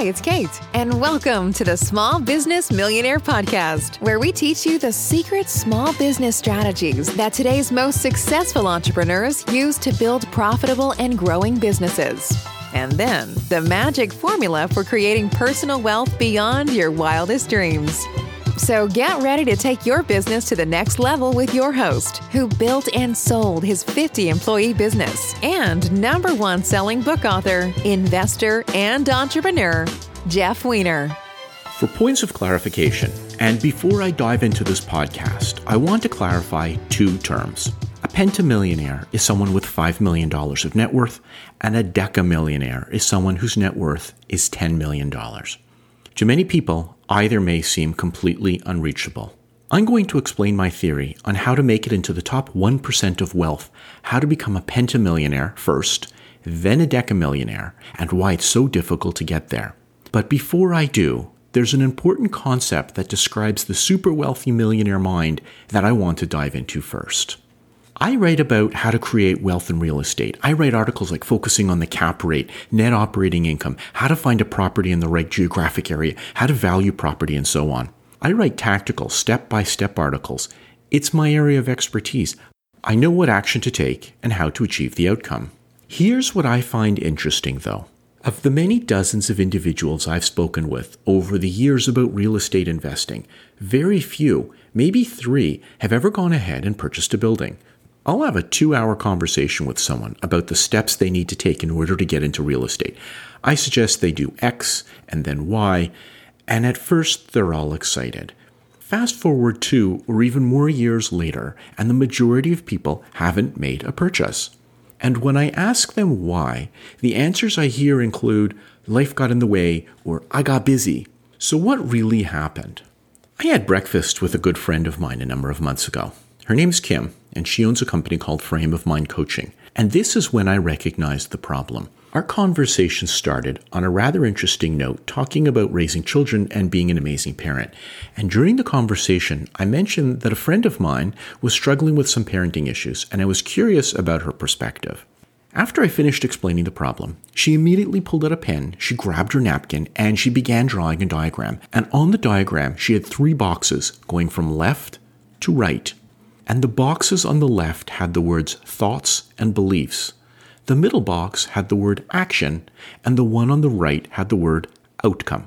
Hi, it's Kate, and welcome to the Small Business Millionaire Podcast, where we teach you the secret small business strategies that today's most successful entrepreneurs use to build profitable and growing businesses. And then the magic formula for creating personal wealth beyond your wildest dreams. So get ready to take your business to the next level with your host, who built and sold his 50 employee business, and number one selling book author, investor, and entrepreneur, Jeff Weiner. For points of clarification, and before I dive into this podcast, I want to clarify two terms. A pentamillionaire is someone with $5 million of net worth, and a decamillionaire is someone whose net worth is $10 million. To many people, either may seem completely unreachable. I'm going to explain my theory on how to make it into the top 1% of wealth, how to become a pentamillionaire first, then a decamillionaire, and why it's so difficult to get there. But before I do, there's an important concept that describes the super wealthy millionaire mind that I want to dive into first. I write about how to create wealth in real estate. I write articles like focusing on the cap rate, net operating income, how to find a property in the right geographic area, how to value property, and so on. I write tactical, step by step articles. It's my area of expertise. I know what action to take and how to achieve the outcome. Here's what I find interesting though. Of the many dozens of individuals I've spoken with over the years about real estate investing, very few, maybe three, have ever gone ahead and purchased a building. I'll have a two hour conversation with someone about the steps they need to take in order to get into real estate. I suggest they do X and then Y, and at first they're all excited. Fast forward two or even more years later, and the majority of people haven't made a purchase. And when I ask them why, the answers I hear include life got in the way or I got busy. So, what really happened? I had breakfast with a good friend of mine a number of months ago. Her name's Kim, and she owns a company called Frame of Mind Coaching. And this is when I recognized the problem. Our conversation started on a rather interesting note, talking about raising children and being an amazing parent. And during the conversation, I mentioned that a friend of mine was struggling with some parenting issues, and I was curious about her perspective. After I finished explaining the problem, she immediately pulled out a pen, she grabbed her napkin, and she began drawing a diagram. And on the diagram, she had three boxes going from left to right and the boxes on the left had the words thoughts and beliefs. The middle box had the word action, and the one on the right had the word outcome.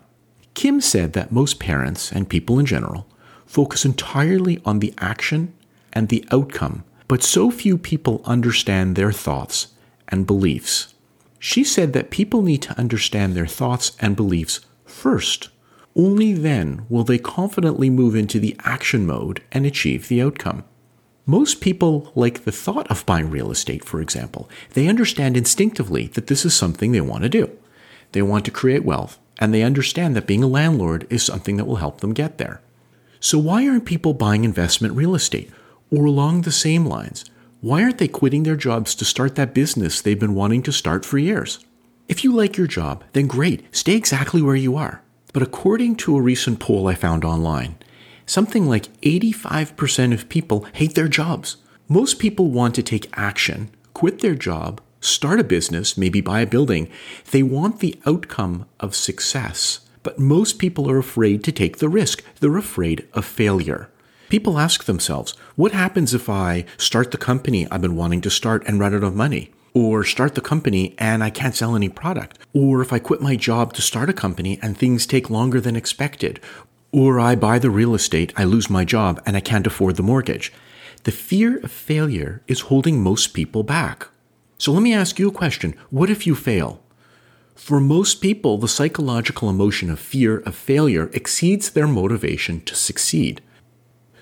Kim said that most parents, and people in general, focus entirely on the action and the outcome, but so few people understand their thoughts and beliefs. She said that people need to understand their thoughts and beliefs first. Only then will they confidently move into the action mode and achieve the outcome. Most people like the thought of buying real estate, for example. They understand instinctively that this is something they want to do. They want to create wealth, and they understand that being a landlord is something that will help them get there. So, why aren't people buying investment real estate? Or along the same lines, why aren't they quitting their jobs to start that business they've been wanting to start for years? If you like your job, then great, stay exactly where you are. But according to a recent poll I found online, something like 85% of people hate their jobs. Most people want to take action, quit their job, start a business, maybe buy a building. They want the outcome of success. But most people are afraid to take the risk. They're afraid of failure. People ask themselves, what happens if I start the company I've been wanting to start and run out of money? Or start the company and I can't sell any product? Or if I quit my job to start a company and things take longer than expected? Or I buy the real estate, I lose my job, and I can't afford the mortgage. The fear of failure is holding most people back. So let me ask you a question What if you fail? For most people, the psychological emotion of fear of failure exceeds their motivation to succeed.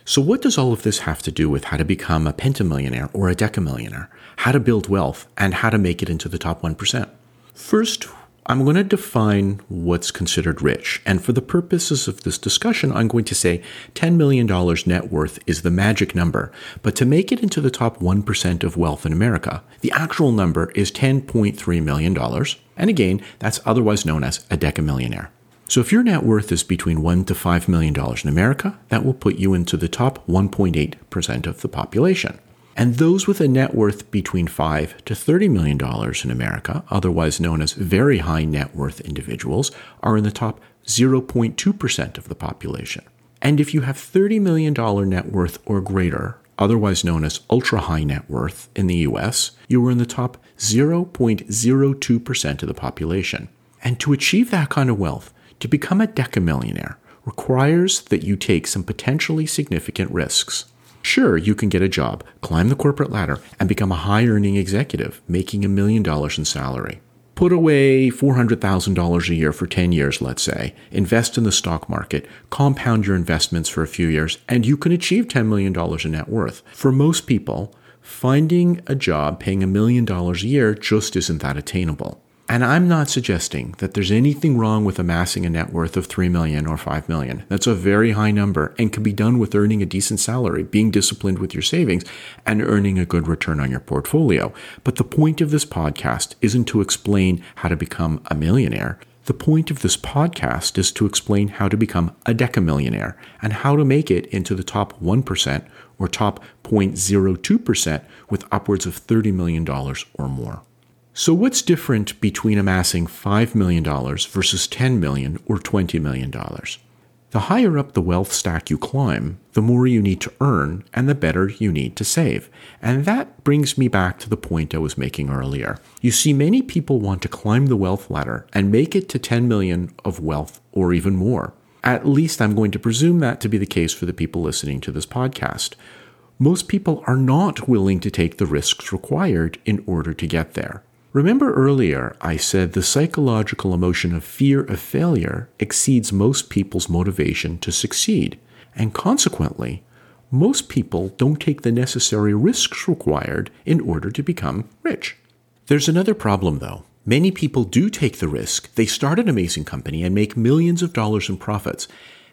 So, what does all of this have to do with how to become a pentamillionaire or a decamillionaire, how to build wealth, and how to make it into the top 1%? First, I'm going to define what's considered rich. And for the purposes of this discussion, I'm going to say $10 million net worth is the magic number. But to make it into the top 1% of wealth in America, the actual number is $10.3 million. And again, that's otherwise known as a decamillionaire. So if your net worth is between 1 to $5 million in America, that will put you into the top 1.8% of the population. And those with a net worth between 5 to 30 million dollars in America, otherwise known as very high net worth individuals, are in the top 0.2% of the population. And if you have $30 million net worth or greater, otherwise known as ultra high net worth in the US, you are in the top 0.02% of the population. And to achieve that kind of wealth, to become a decamillionaire, requires that you take some potentially significant risks. Sure, you can get a job, climb the corporate ladder, and become a high earning executive, making a million dollars in salary. Put away $400,000 a year for 10 years, let's say, invest in the stock market, compound your investments for a few years, and you can achieve $10 million in net worth. For most people, finding a job paying a million dollars a year just isn't that attainable. And I'm not suggesting that there's anything wrong with amassing a net worth of 3 million or 5 million. That's a very high number and can be done with earning a decent salary, being disciplined with your savings, and earning a good return on your portfolio. But the point of this podcast isn't to explain how to become a millionaire. The point of this podcast is to explain how to become a decamillionaire and how to make it into the top 1% or top 0.02% with upwards of $30 million or more. So, what's different between amassing $5 million versus 10 million or $20 million? The higher up the wealth stack you climb, the more you need to earn and the better you need to save. And that brings me back to the point I was making earlier. You see, many people want to climb the wealth ladder and make it to 10 million of wealth or even more. At least I'm going to presume that to be the case for the people listening to this podcast. Most people are not willing to take the risks required in order to get there. Remember earlier, I said the psychological emotion of fear of failure exceeds most people's motivation to succeed, and consequently, most people don't take the necessary risks required in order to become rich. There's another problem though. Many people do take the risk, they start an amazing company and make millions of dollars in profits.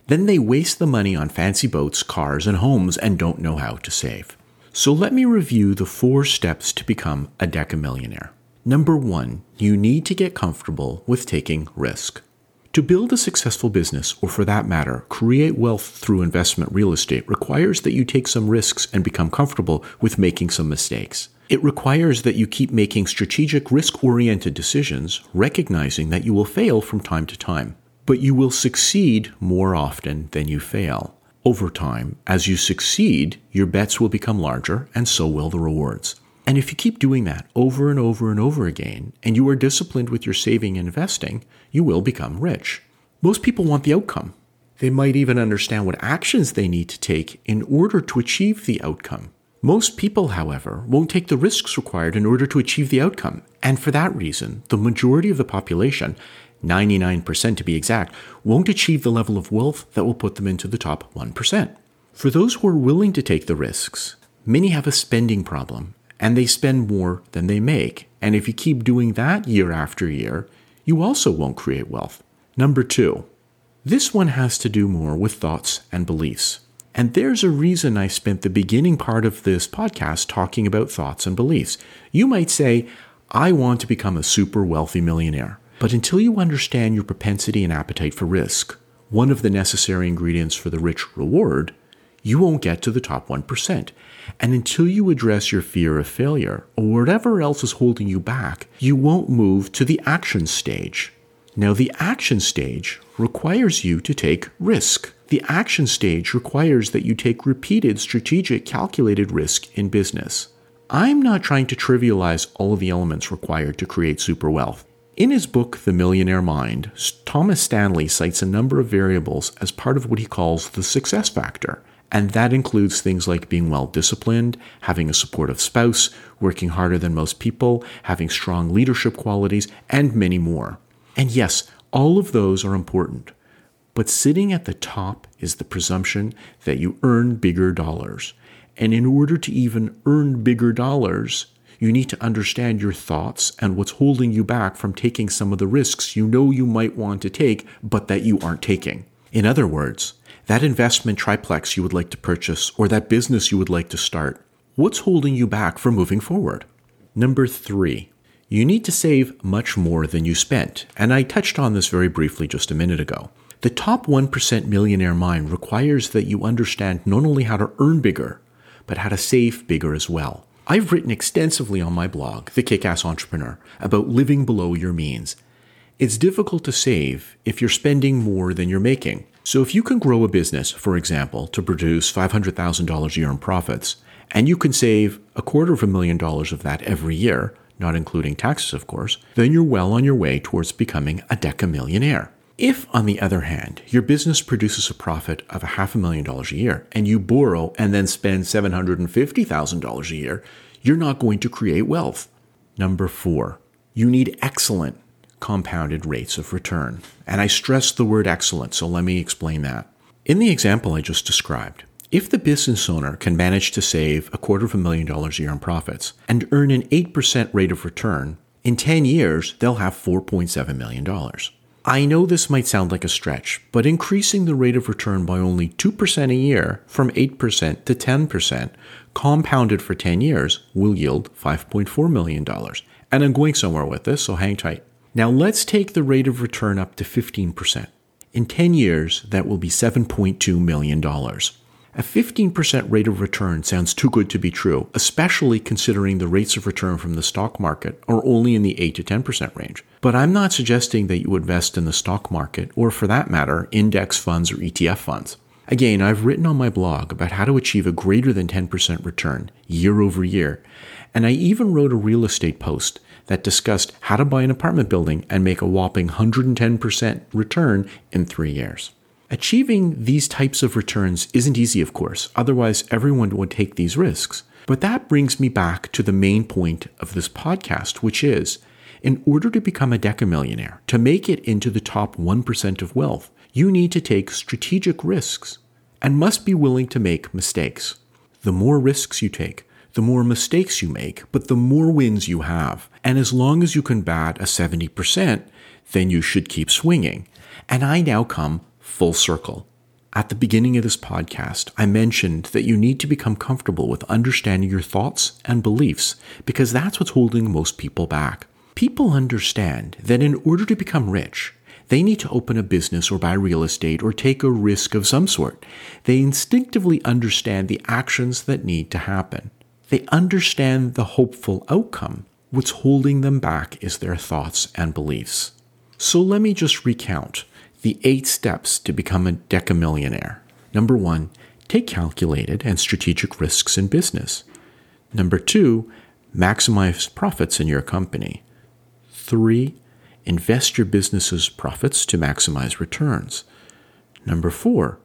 Then they waste the money on fancy boats, cars, and homes and don't know how to save. So let me review the four steps to become a decamillionaire. Number one, you need to get comfortable with taking risk. To build a successful business, or for that matter, create wealth through investment real estate, requires that you take some risks and become comfortable with making some mistakes. It requires that you keep making strategic, risk oriented decisions, recognizing that you will fail from time to time. But you will succeed more often than you fail. Over time, as you succeed, your bets will become larger, and so will the rewards. And if you keep doing that over and over and over again, and you are disciplined with your saving and investing, you will become rich. Most people want the outcome. They might even understand what actions they need to take in order to achieve the outcome. Most people, however, won't take the risks required in order to achieve the outcome. And for that reason, the majority of the population, 99% to be exact, won't achieve the level of wealth that will put them into the top 1%. For those who are willing to take the risks, many have a spending problem and they spend more than they make. And if you keep doing that year after year, you also won't create wealth. Number two, this one has to do more with thoughts and beliefs. And there's a reason I spent the beginning part of this podcast talking about thoughts and beliefs. You might say, I want to become a super wealthy millionaire. But until you understand your propensity and appetite for risk, one of the necessary ingredients for the rich reward, you won't get to the top 1%. And until you address your fear of failure or whatever else is holding you back, you won't move to the action stage. Now, the action stage requires you to take risk. The action stage requires that you take repeated, strategic, calculated risk in business. I'm not trying to trivialize all of the elements required to create super wealth. In his book, The Millionaire Mind, Thomas Stanley cites a number of variables as part of what he calls the success factor. And that includes things like being well disciplined, having a supportive spouse, working harder than most people, having strong leadership qualities, and many more. And yes, all of those are important. But sitting at the top is the presumption that you earn bigger dollars. And in order to even earn bigger dollars, you need to understand your thoughts and what's holding you back from taking some of the risks you know you might want to take, but that you aren't taking. In other words, that investment triplex you would like to purchase or that business you would like to start, what's holding you back from moving forward? Number three, you need to save much more than you spent. And I touched on this very briefly just a minute ago. The top 1% millionaire mind requires that you understand not only how to earn bigger, but how to save bigger as well. I've written extensively on my blog, The Kickass Entrepreneur, about living below your means. It's difficult to save if you're spending more than you're making. So if you can grow a business, for example, to produce $500,000 a year in profits, and you can save a quarter of a million dollars of that every year, not including taxes, of course, then you're well on your way towards becoming a decamillionaire. If, on the other hand, your business produces a profit of a half a million dollars a year and you borrow and then spend $750,000 a year, you're not going to create wealth. Number four, you need excellent compounded rates of return. And I stress the word excellent, so let me explain that. In the example I just described, if the business owner can manage to save a quarter of a million dollars a year in profits and earn an 8% rate of return, in 10 years, they'll have $4.7 million. I know this might sound like a stretch, but increasing the rate of return by only 2% a year from 8% to 10%, compounded for 10 years, will yield $5.4 million. And I'm going somewhere with this, so hang tight. Now let's take the rate of return up to 15%. In 10 years, that will be $7.2 million. A 15% rate of return sounds too good to be true, especially considering the rates of return from the stock market are only in the 8 to 10% range. But I'm not suggesting that you invest in the stock market, or for that matter, index funds or ETF funds. Again, I've written on my blog about how to achieve a greater than 10% return year over year, and I even wrote a real estate post that discussed how to buy an apartment building and make a whopping 110% return in three years. Achieving these types of returns isn't easy, of course, otherwise, everyone would take these risks. But that brings me back to the main point of this podcast, which is in order to become a decamillionaire, to make it into the top 1% of wealth, you need to take strategic risks and must be willing to make mistakes. The more risks you take, the more mistakes you make, but the more wins you have. And as long as you can bat a 70%, then you should keep swinging. And I now come full circle. At the beginning of this podcast, I mentioned that you need to become comfortable with understanding your thoughts and beliefs because that's what's holding most people back. People understand that in order to become rich, they need to open a business or buy real estate or take a risk of some sort. They instinctively understand the actions that need to happen. They understand the hopeful outcome. What's holding them back is their thoughts and beliefs. So let me just recount the eight steps to become a decamillionaire. Number one, take calculated and strategic risks in business. Number two, maximize profits in your company. Three, invest your business's profits to maximize returns. Number four,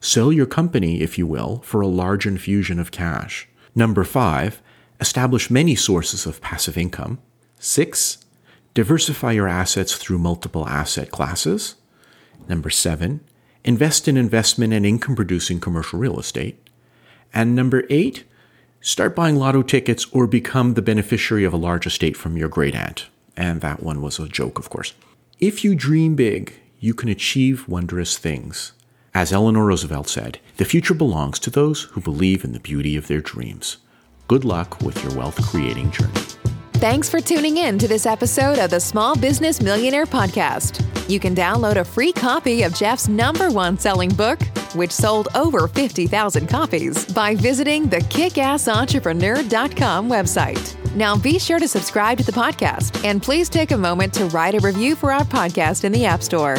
sell your company, if you will, for a large infusion of cash. Number five, establish many sources of passive income. Six, diversify your assets through multiple asset classes. Number seven, invest in investment and income producing commercial real estate. And number eight, start buying lotto tickets or become the beneficiary of a large estate from your great aunt. And that one was a joke, of course. If you dream big, you can achieve wondrous things. As Eleanor Roosevelt said, the future belongs to those who believe in the beauty of their dreams. Good luck with your wealth creating journey. Thanks for tuning in to this episode of the Small Business Millionaire Podcast. You can download a free copy of Jeff's number one selling book, which sold over 50,000 copies, by visiting the kickassentrepreneur.com website. Now be sure to subscribe to the podcast and please take a moment to write a review for our podcast in the App Store.